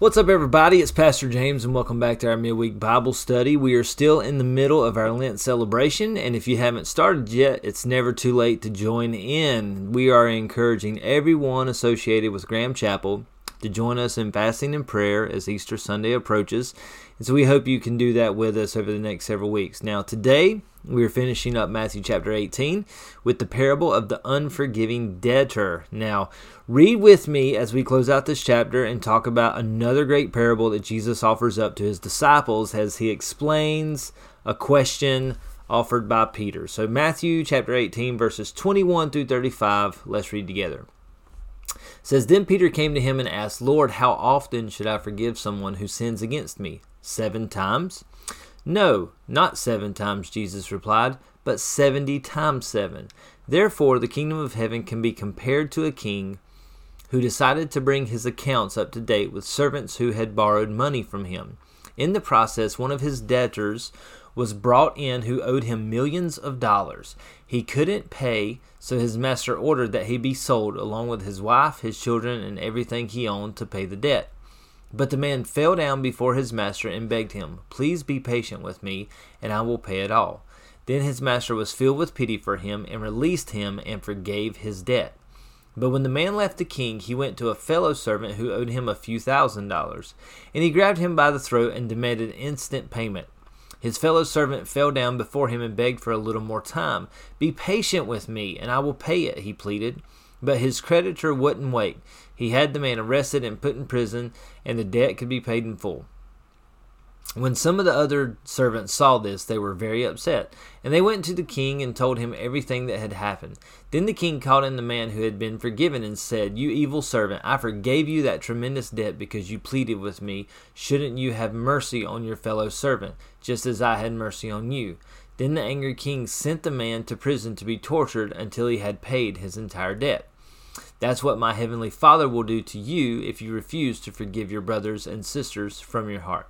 What's up, everybody? It's Pastor James, and welcome back to our midweek Bible study. We are still in the middle of our Lent celebration, and if you haven't started yet, it's never too late to join in. We are encouraging everyone associated with Graham Chapel to join us in fasting and prayer as Easter Sunday approaches. And so we hope you can do that with us over the next several weeks. Now, today we are finishing up Matthew chapter 18 with the parable of the unforgiving debtor. Now, read with me as we close out this chapter and talk about another great parable that Jesus offers up to his disciples as he explains a question offered by Peter. So, Matthew chapter 18, verses 21 through 35, let's read together says then peter came to him and asked lord how often should i forgive someone who sins against me seven times no, not seven times, Jesus replied, but seventy times seven. Therefore, the kingdom of heaven can be compared to a king who decided to bring his accounts up to date with servants who had borrowed money from him. In the process, one of his debtors was brought in who owed him millions of dollars. He couldn't pay, so his master ordered that he be sold along with his wife, his children, and everything he owned to pay the debt. But the man fell down before his master and begged him, Please be patient with me, and I will pay it all. Then his master was filled with pity for him, and released him and forgave his debt. But when the man left the king, he went to a fellow servant who owed him a few thousand dollars, and he grabbed him by the throat and demanded instant payment. His fellow servant fell down before him and begged for a little more time. Be patient with me, and I will pay it, he pleaded. But his creditor wouldn't wait. He had the man arrested and put in prison, and the debt could be paid in full. When some of the other servants saw this, they were very upset, and they went to the king and told him everything that had happened. Then the king called in the man who had been forgiven and said, You evil servant, I forgave you that tremendous debt because you pleaded with me. Shouldn't you have mercy on your fellow servant, just as I had mercy on you? Then the angry king sent the man to prison to be tortured until he had paid his entire debt. That's what my heavenly Father will do to you if you refuse to forgive your brothers and sisters from your heart.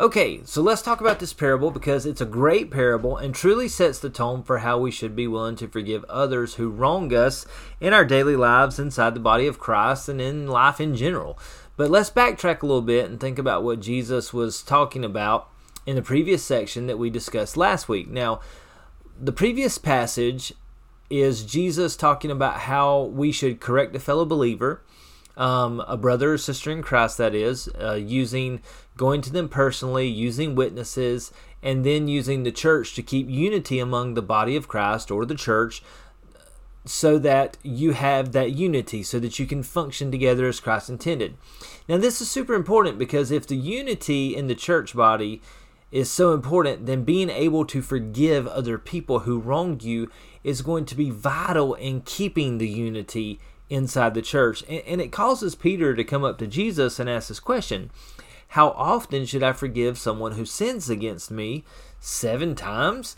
Okay, so let's talk about this parable because it's a great parable and truly sets the tone for how we should be willing to forgive others who wrong us in our daily lives inside the body of Christ and in life in general. But let's backtrack a little bit and think about what Jesus was talking about in the previous section that we discussed last week. Now, the previous passage is Jesus talking about how we should correct a fellow believer, um, a brother or sister in Christ, that is, uh, using going to them personally, using witnesses, and then using the church to keep unity among the body of Christ or the church so that you have that unity, so that you can function together as Christ intended. Now, this is super important because if the unity in the church body is so important, then being able to forgive other people who wronged you is going to be vital in keeping the unity inside the church. And, it causes Peter to come up to Jesus and ask this question How often should I forgive someone who sins against me? Seven times?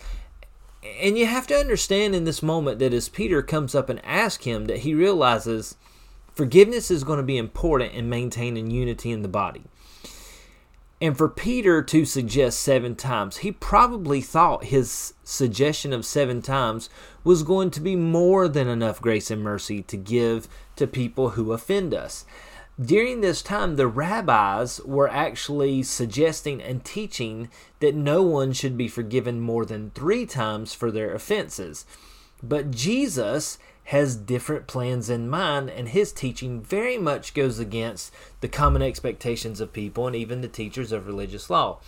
And you have to understand in this moment that as Peter comes up and asks him, that he realizes forgiveness is going to be important in maintaining unity in the body. And for Peter to suggest seven times, he probably thought his suggestion of seven times was going to be more than enough grace and mercy to give to people who offend us. During this time, the rabbis were actually suggesting and teaching that no one should be forgiven more than three times for their offenses. But Jesus has different plans in mind, and his teaching very much goes against the common expectations of people and even the teachers of religious law.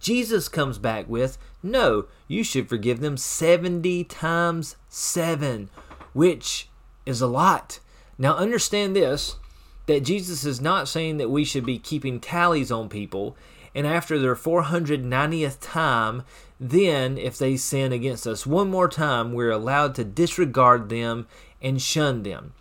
Jesus comes back with, No, you should forgive them 70 times 7, which is a lot. Now, understand this that Jesus is not saying that we should be keeping tallies on people, and after their 490th time, then, if they sin against us one more time, we're allowed to disregard them and shun them.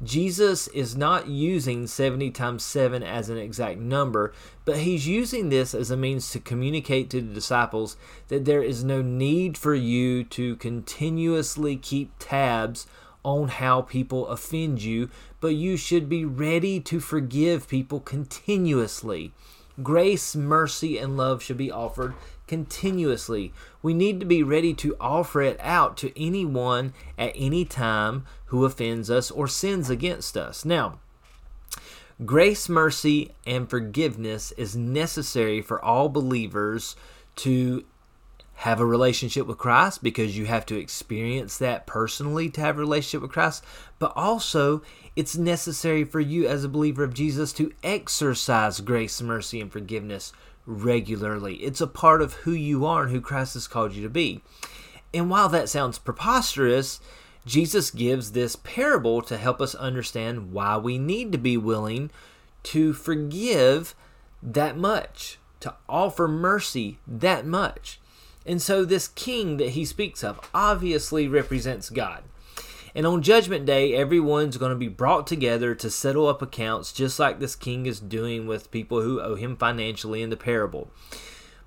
Jesus is not using 70 times 7 as an exact number, but he's using this as a means to communicate to the disciples that there is no need for you to continuously keep tabs on how people offend you, but you should be ready to forgive people continuously. Grace, mercy, and love should be offered continuously. We need to be ready to offer it out to anyone at any time who offends us or sins against us. Now, Grace, mercy, and forgiveness is necessary for all believers to have a relationship with Christ because you have to experience that personally to have a relationship with Christ, but also it's necessary for you as a believer of Jesus to exercise grace, mercy, and forgiveness regularly. It's a part of who you are and who Christ has called you to be. And while that sounds preposterous, Jesus gives this parable to help us understand why we need to be willing to forgive that much, to offer mercy that much. And so, this king that he speaks of obviously represents God. And on Judgment Day, everyone's going to be brought together to settle up accounts, just like this king is doing with people who owe him financially in the parable.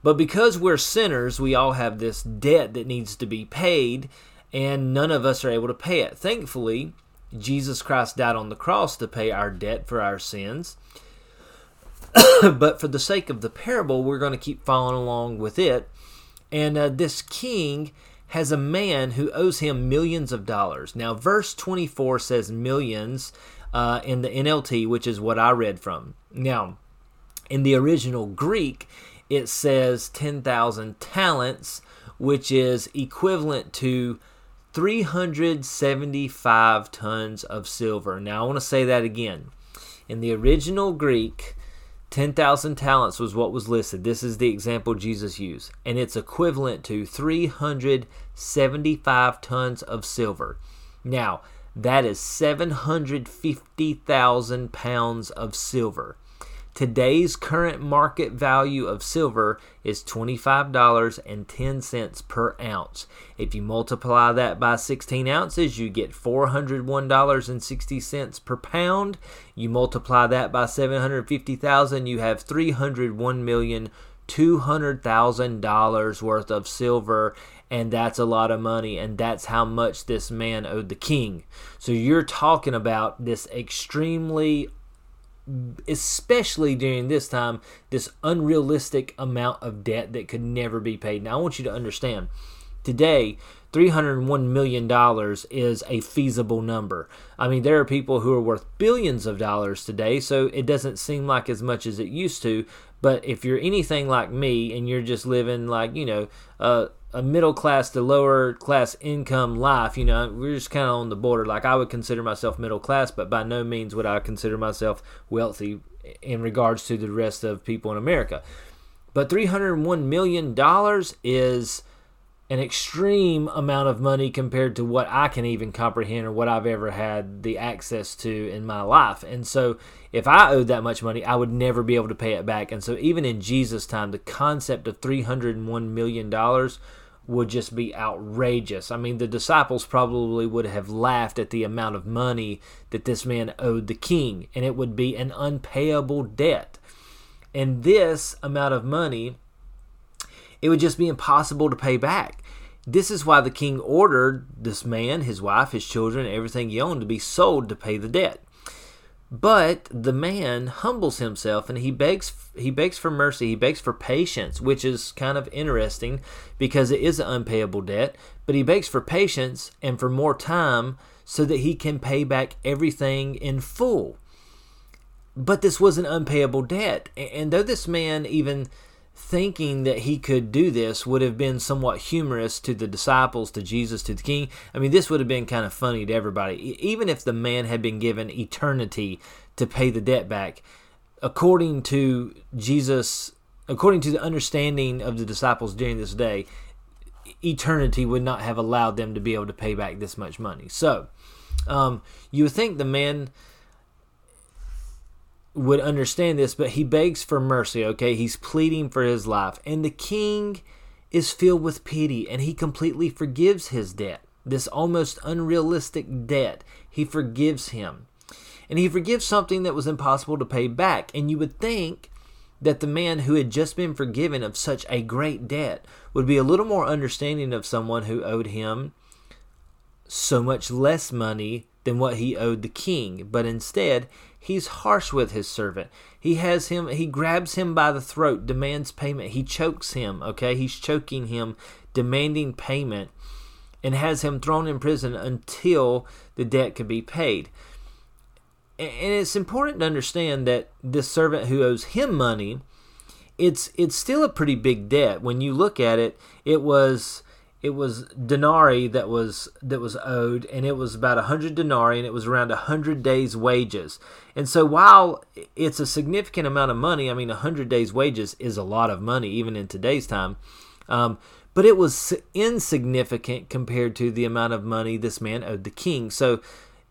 But because we're sinners, we all have this debt that needs to be paid, and none of us are able to pay it. Thankfully, Jesus Christ died on the cross to pay our debt for our sins. but for the sake of the parable, we're going to keep following along with it. And uh, this king has a man who owes him millions of dollars. Now, verse 24 says millions uh, in the NLT, which is what I read from. Now, in the original Greek, it says 10,000 talents, which is equivalent to 375 tons of silver. Now, I want to say that again. In the original Greek, 10,000 talents was what was listed. This is the example Jesus used. And it's equivalent to 375 tons of silver. Now, that is 750,000 pounds of silver. Today's current market value of silver is $25.10 per ounce. If you multiply that by 16 ounces, you get $401.60 per pound. You multiply that by 750,000, you have $301,200,000 worth of silver and that's a lot of money and that's how much this man owed the king so you're talking about this extremely especially during this time, this unrealistic amount of debt that could never be paid. Now, I want you to understand today, $301 million is a feasible number. I mean, there are people who are worth billions of dollars today, so it doesn't seem like as much as it used to. But if you're anything like me and you're just living like, you know, uh, a middle class to lower class income life. You know, we're just kind of on the border. Like I would consider myself middle class, but by no means would I consider myself wealthy in regards to the rest of people in America. But $301 million is an extreme amount of money compared to what I can even comprehend or what I've ever had the access to in my life. And so, if I owed that much money, I would never be able to pay it back. And so, even in Jesus' time, the concept of $301 million would just be outrageous. I mean, the disciples probably would have laughed at the amount of money that this man owed the king, and it would be an unpayable debt. And this amount of money, it would just be impossible to pay back. This is why the king ordered this man, his wife, his children, everything he owned to be sold to pay the debt. But the man humbles himself and he begs he begs for mercy, he begs for patience, which is kind of interesting because it is an unpayable debt, but he begs for patience and for more time so that he can pay back everything in full. But this was an unpayable debt. And though this man even thinking that he could do this would have been somewhat humorous to the disciples, to Jesus, to the king. I mean, this would have been kind of funny to everybody. Even if the man had been given eternity to pay the debt back, according to Jesus, according to the understanding of the disciples during this day, eternity would not have allowed them to be able to pay back this much money. So, um, you would think the man would understand this, but he begs for mercy, okay? He's pleading for his life. And the king is filled with pity and he completely forgives his debt, this almost unrealistic debt. He forgives him. And he forgives something that was impossible to pay back. And you would think that the man who had just been forgiven of such a great debt would be a little more understanding of someone who owed him so much less money than what he owed the king. But instead, He's harsh with his servant. He has him, he grabs him by the throat, demands payment. He chokes him, okay? He's choking him, demanding payment, and has him thrown in prison until the debt can be paid. and it's important to understand that this servant who owes him money, it's it's still a pretty big debt. When you look at it, it was it was denarii that was that was owed and it was about 100 denarii and it was around 100 days wages. And so while it's a significant amount of money i mean 100 days wages is a lot of money even in today's time um, but it was insignificant compared to the amount of money this man owed the king. So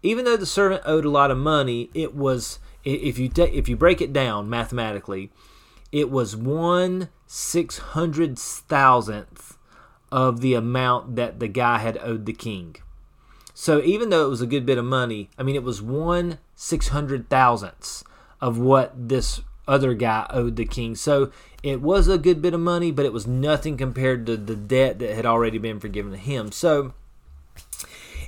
even though the servant owed a lot of money it was if you if you break it down mathematically it was one six hundred thousandth of the amount that the guy had owed the king. So even though it was a good bit of money, I mean, it was one six hundred thousandths of what this other guy owed the king. So it was a good bit of money, but it was nothing compared to the debt that had already been forgiven to him. So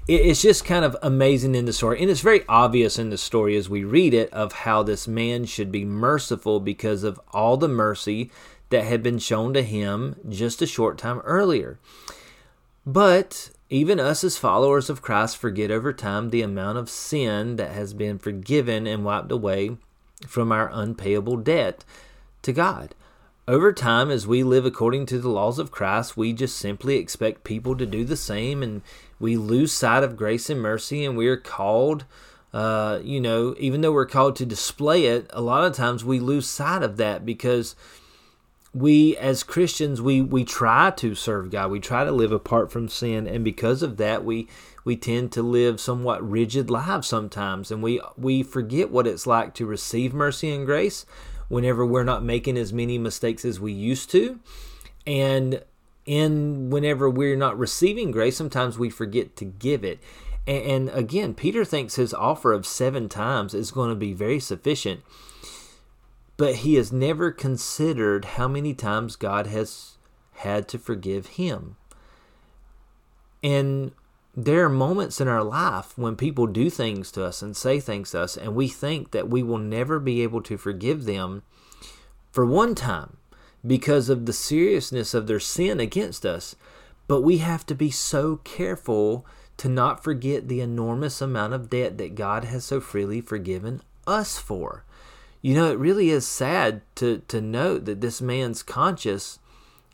it's just kind of amazing in the story. And it's very obvious in the story as we read it of how this man should be merciful because of all the mercy that had been shown to him just a short time earlier. But even us as followers of Christ forget over time the amount of sin that has been forgiven and wiped away from our unpayable debt to God. Over time, as we live according to the laws of Christ, we just simply expect people to do the same, and we lose sight of grace and mercy, and we are called, uh, you know, even though we're called to display it, a lot of times we lose sight of that because we as Christians we we try to serve God. We try to live apart from sin and because of that we we tend to live somewhat rigid lives sometimes and we we forget what it's like to receive mercy and grace whenever we're not making as many mistakes as we used to. And in whenever we're not receiving grace, sometimes we forget to give it. And, and again, Peter thinks his offer of seven times is going to be very sufficient but he has never considered how many times God has had to forgive him. And there are moments in our life when people do things to us and say things to us, and we think that we will never be able to forgive them for one time because of the seriousness of their sin against us. But we have to be so careful to not forget the enormous amount of debt that God has so freely forgiven us for. You know, it really is sad to, to note that this man's conscience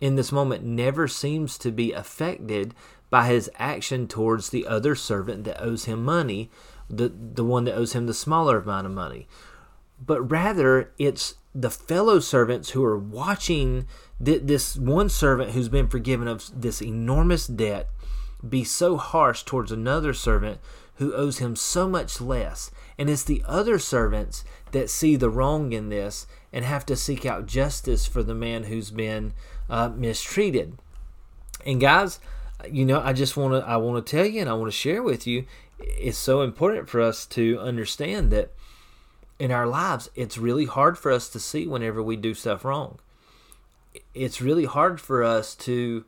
in this moment never seems to be affected by his action towards the other servant that owes him money, the, the one that owes him the smaller amount of money. But rather, it's the fellow servants who are watching th- this one servant who's been forgiven of this enormous debt be so harsh towards another servant who owes him so much less. And it's the other servants that see the wrong in this and have to seek out justice for the man who's been uh, mistreated. And guys, you know, I just want to I want to tell you and I want to share with you it's so important for us to understand that in our lives it's really hard for us to see whenever we do stuff wrong. It's really hard for us to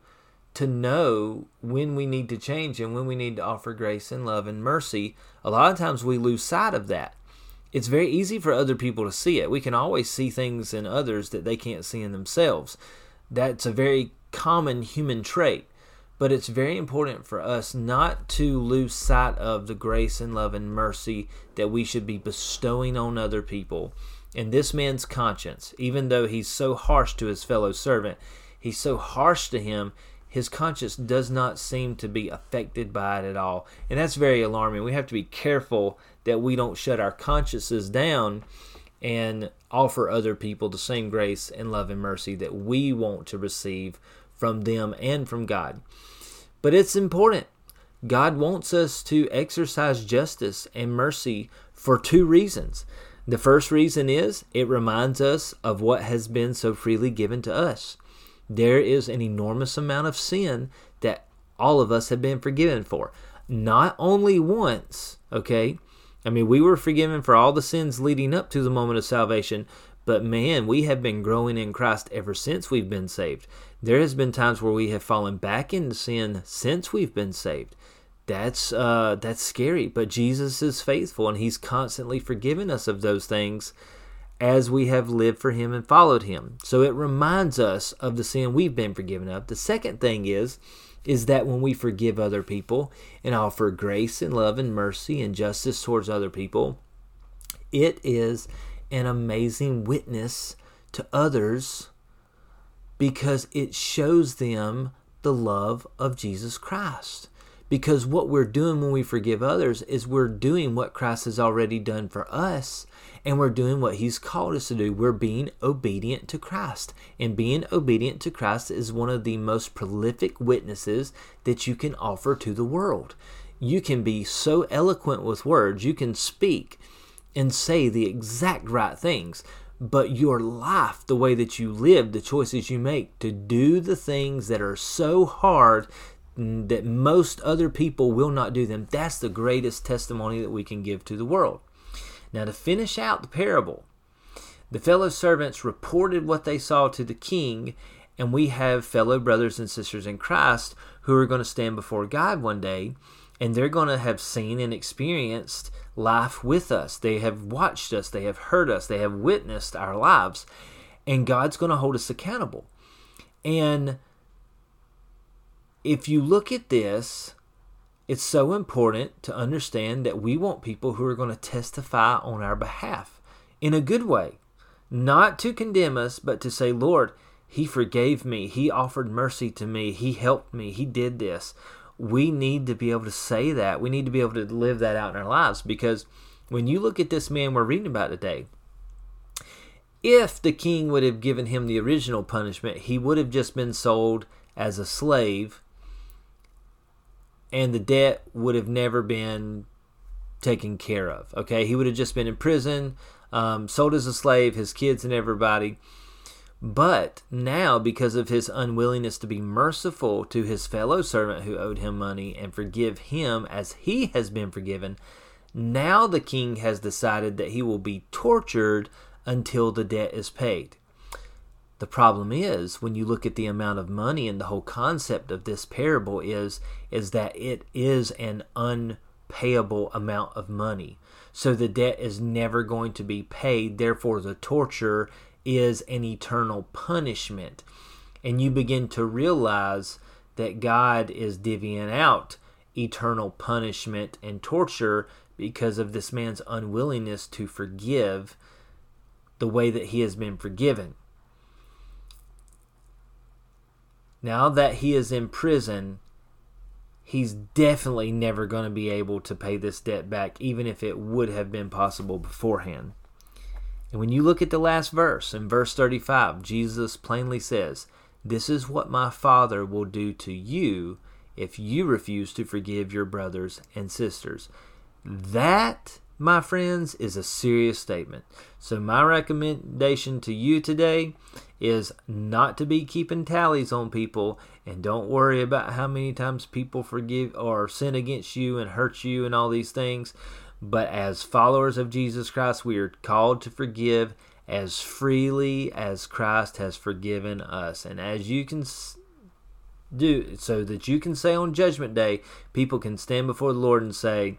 to know when we need to change and when we need to offer grace and love and mercy. A lot of times we lose sight of that. It's very easy for other people to see it. We can always see things in others that they can't see in themselves. That's a very common human trait. But it's very important for us not to lose sight of the grace and love and mercy that we should be bestowing on other people. And this man's conscience, even though he's so harsh to his fellow servant, he's so harsh to him, his conscience does not seem to be affected by it at all. And that's very alarming. We have to be careful that we don't shut our consciences down and offer other people the same grace and love and mercy that we want to receive from them and from God. But it's important. God wants us to exercise justice and mercy for two reasons. The first reason is it reminds us of what has been so freely given to us there is an enormous amount of sin that all of us have been forgiven for. Not only once, okay? I mean, we were forgiven for all the sins leading up to the moment of salvation, but man, we have been growing in Christ ever since we've been saved. There has been times where we have fallen back into sin since we've been saved. That's uh that's scary, but Jesus is faithful and he's constantly forgiven us of those things as we have lived for him and followed him. So it reminds us of the sin we've been forgiven of. The second thing is is that when we forgive other people and offer grace and love and mercy and justice towards other people, It is an amazing witness to others because it shows them the love of Jesus Christ. Because what we're doing when we forgive others is we're doing what Christ has already done for us, and we're doing what He's called us to do. We're being obedient to Christ. And being obedient to Christ is one of the most prolific witnesses that you can offer to the world. You can be so eloquent with words, you can speak and say the exact right things, but your life, the way that you live, the choices you make to do the things that are so hard that most other people will not do them, that's the greatest testimony that we can give to the world. Now, to finish out the parable, the fellow servants reported what they saw to the king, and we have fellow brothers and sisters in Christ who are going to stand before God one day, and they're going to have seen and experienced life with us. They have watched us, they have heard us, they have witnessed our lives, and God's going to hold us accountable. And if you look at this, it's so important to understand that we want people who are going to testify on our behalf in a good way, not to condemn us, but to say, Lord, He forgave me. He offered mercy to me. He helped me. He did this we need to be able to say that. We need to be able to live that out in our lives because when you look at this man we're reading about today, if the king would have given him the original punishment, he would have just been sold as a slave and the debt would have never been taken care of. Okay, he would have just been in prison, um, sold as a slave, his kids and everybody. But now, because of his unwillingness to be merciful to his fellow servant who owed him money and forgive him as he has been forgiven, now the king has decided that he will be tortured until the debt is paid. The problem is when you look at the amount of money and the whole concept of this parable is is that it is an unpayable amount of money. So the debt is never going to be paid, therefore the torture is an eternal punishment. And you begin to realize that God is divvying out eternal punishment and torture because of this man's unwillingness to forgive the way that he has been forgiven. Now that he is in prison, he's definitely never going to be able to pay this debt back, even if it would have been possible beforehand. And when you look at the last verse, in verse 35, Jesus plainly says, This is what my Father will do to you if you refuse to forgive your brothers and sisters. That, my friends, is a serious statement. So, my recommendation to you today is not to be keeping tallies on people and don't worry about how many times people forgive or sin against you and hurt you and all these things. But as followers of Jesus Christ, we are called to forgive as freely as Christ has forgiven us. And as you can do, so that you can say on Judgment Day, people can stand before the Lord and say,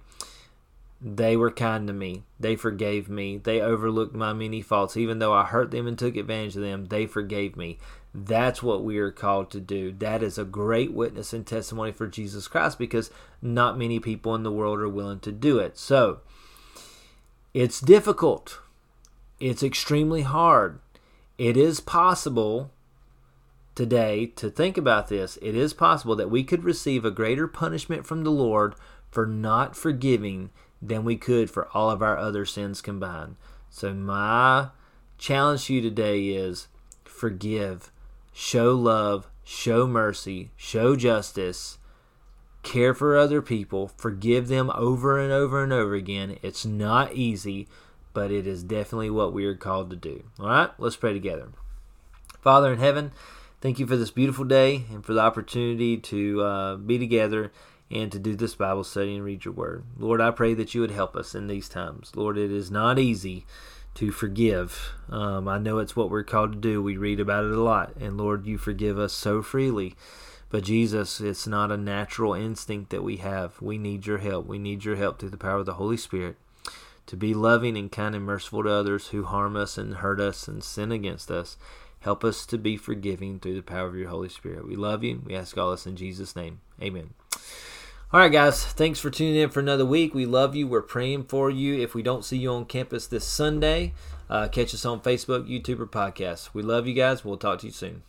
they were kind to me. They forgave me. They overlooked my many faults. Even though I hurt them and took advantage of them, they forgave me. That's what we are called to do. That is a great witness and testimony for Jesus Christ because not many people in the world are willing to do it. So, it's difficult. It's extremely hard. It is possible today to think about this. It is possible that we could receive a greater punishment from the Lord for not forgiving than we could for all of our other sins combined. So, my challenge to you today is forgive show love, show mercy, show justice, care for other people, forgive them over and over and over again. It's not easy, but it is definitely what we are called to do. All right, let's pray together. Father in heaven, thank you for this beautiful day and for the opportunity to uh, be together and to do this Bible study and read your word. Lord, I pray that you would help us in these times. Lord, it is not easy to forgive. Um, I know it's what we're called to do. We read about it a lot. And Lord, you forgive us so freely. But Jesus, it's not a natural instinct that we have. We need your help. We need your help through the power of the Holy Spirit to be loving and kind and merciful to others who harm us and hurt us and sin against us. Help us to be forgiving through the power of your Holy Spirit. We love you. We ask all this in Jesus' name. Amen. All right, guys. Thanks for tuning in for another week. We love you. We're praying for you. If we don't see you on campus this Sunday, uh, catch us on Facebook, YouTube, or podcast. We love you guys. We'll talk to you soon.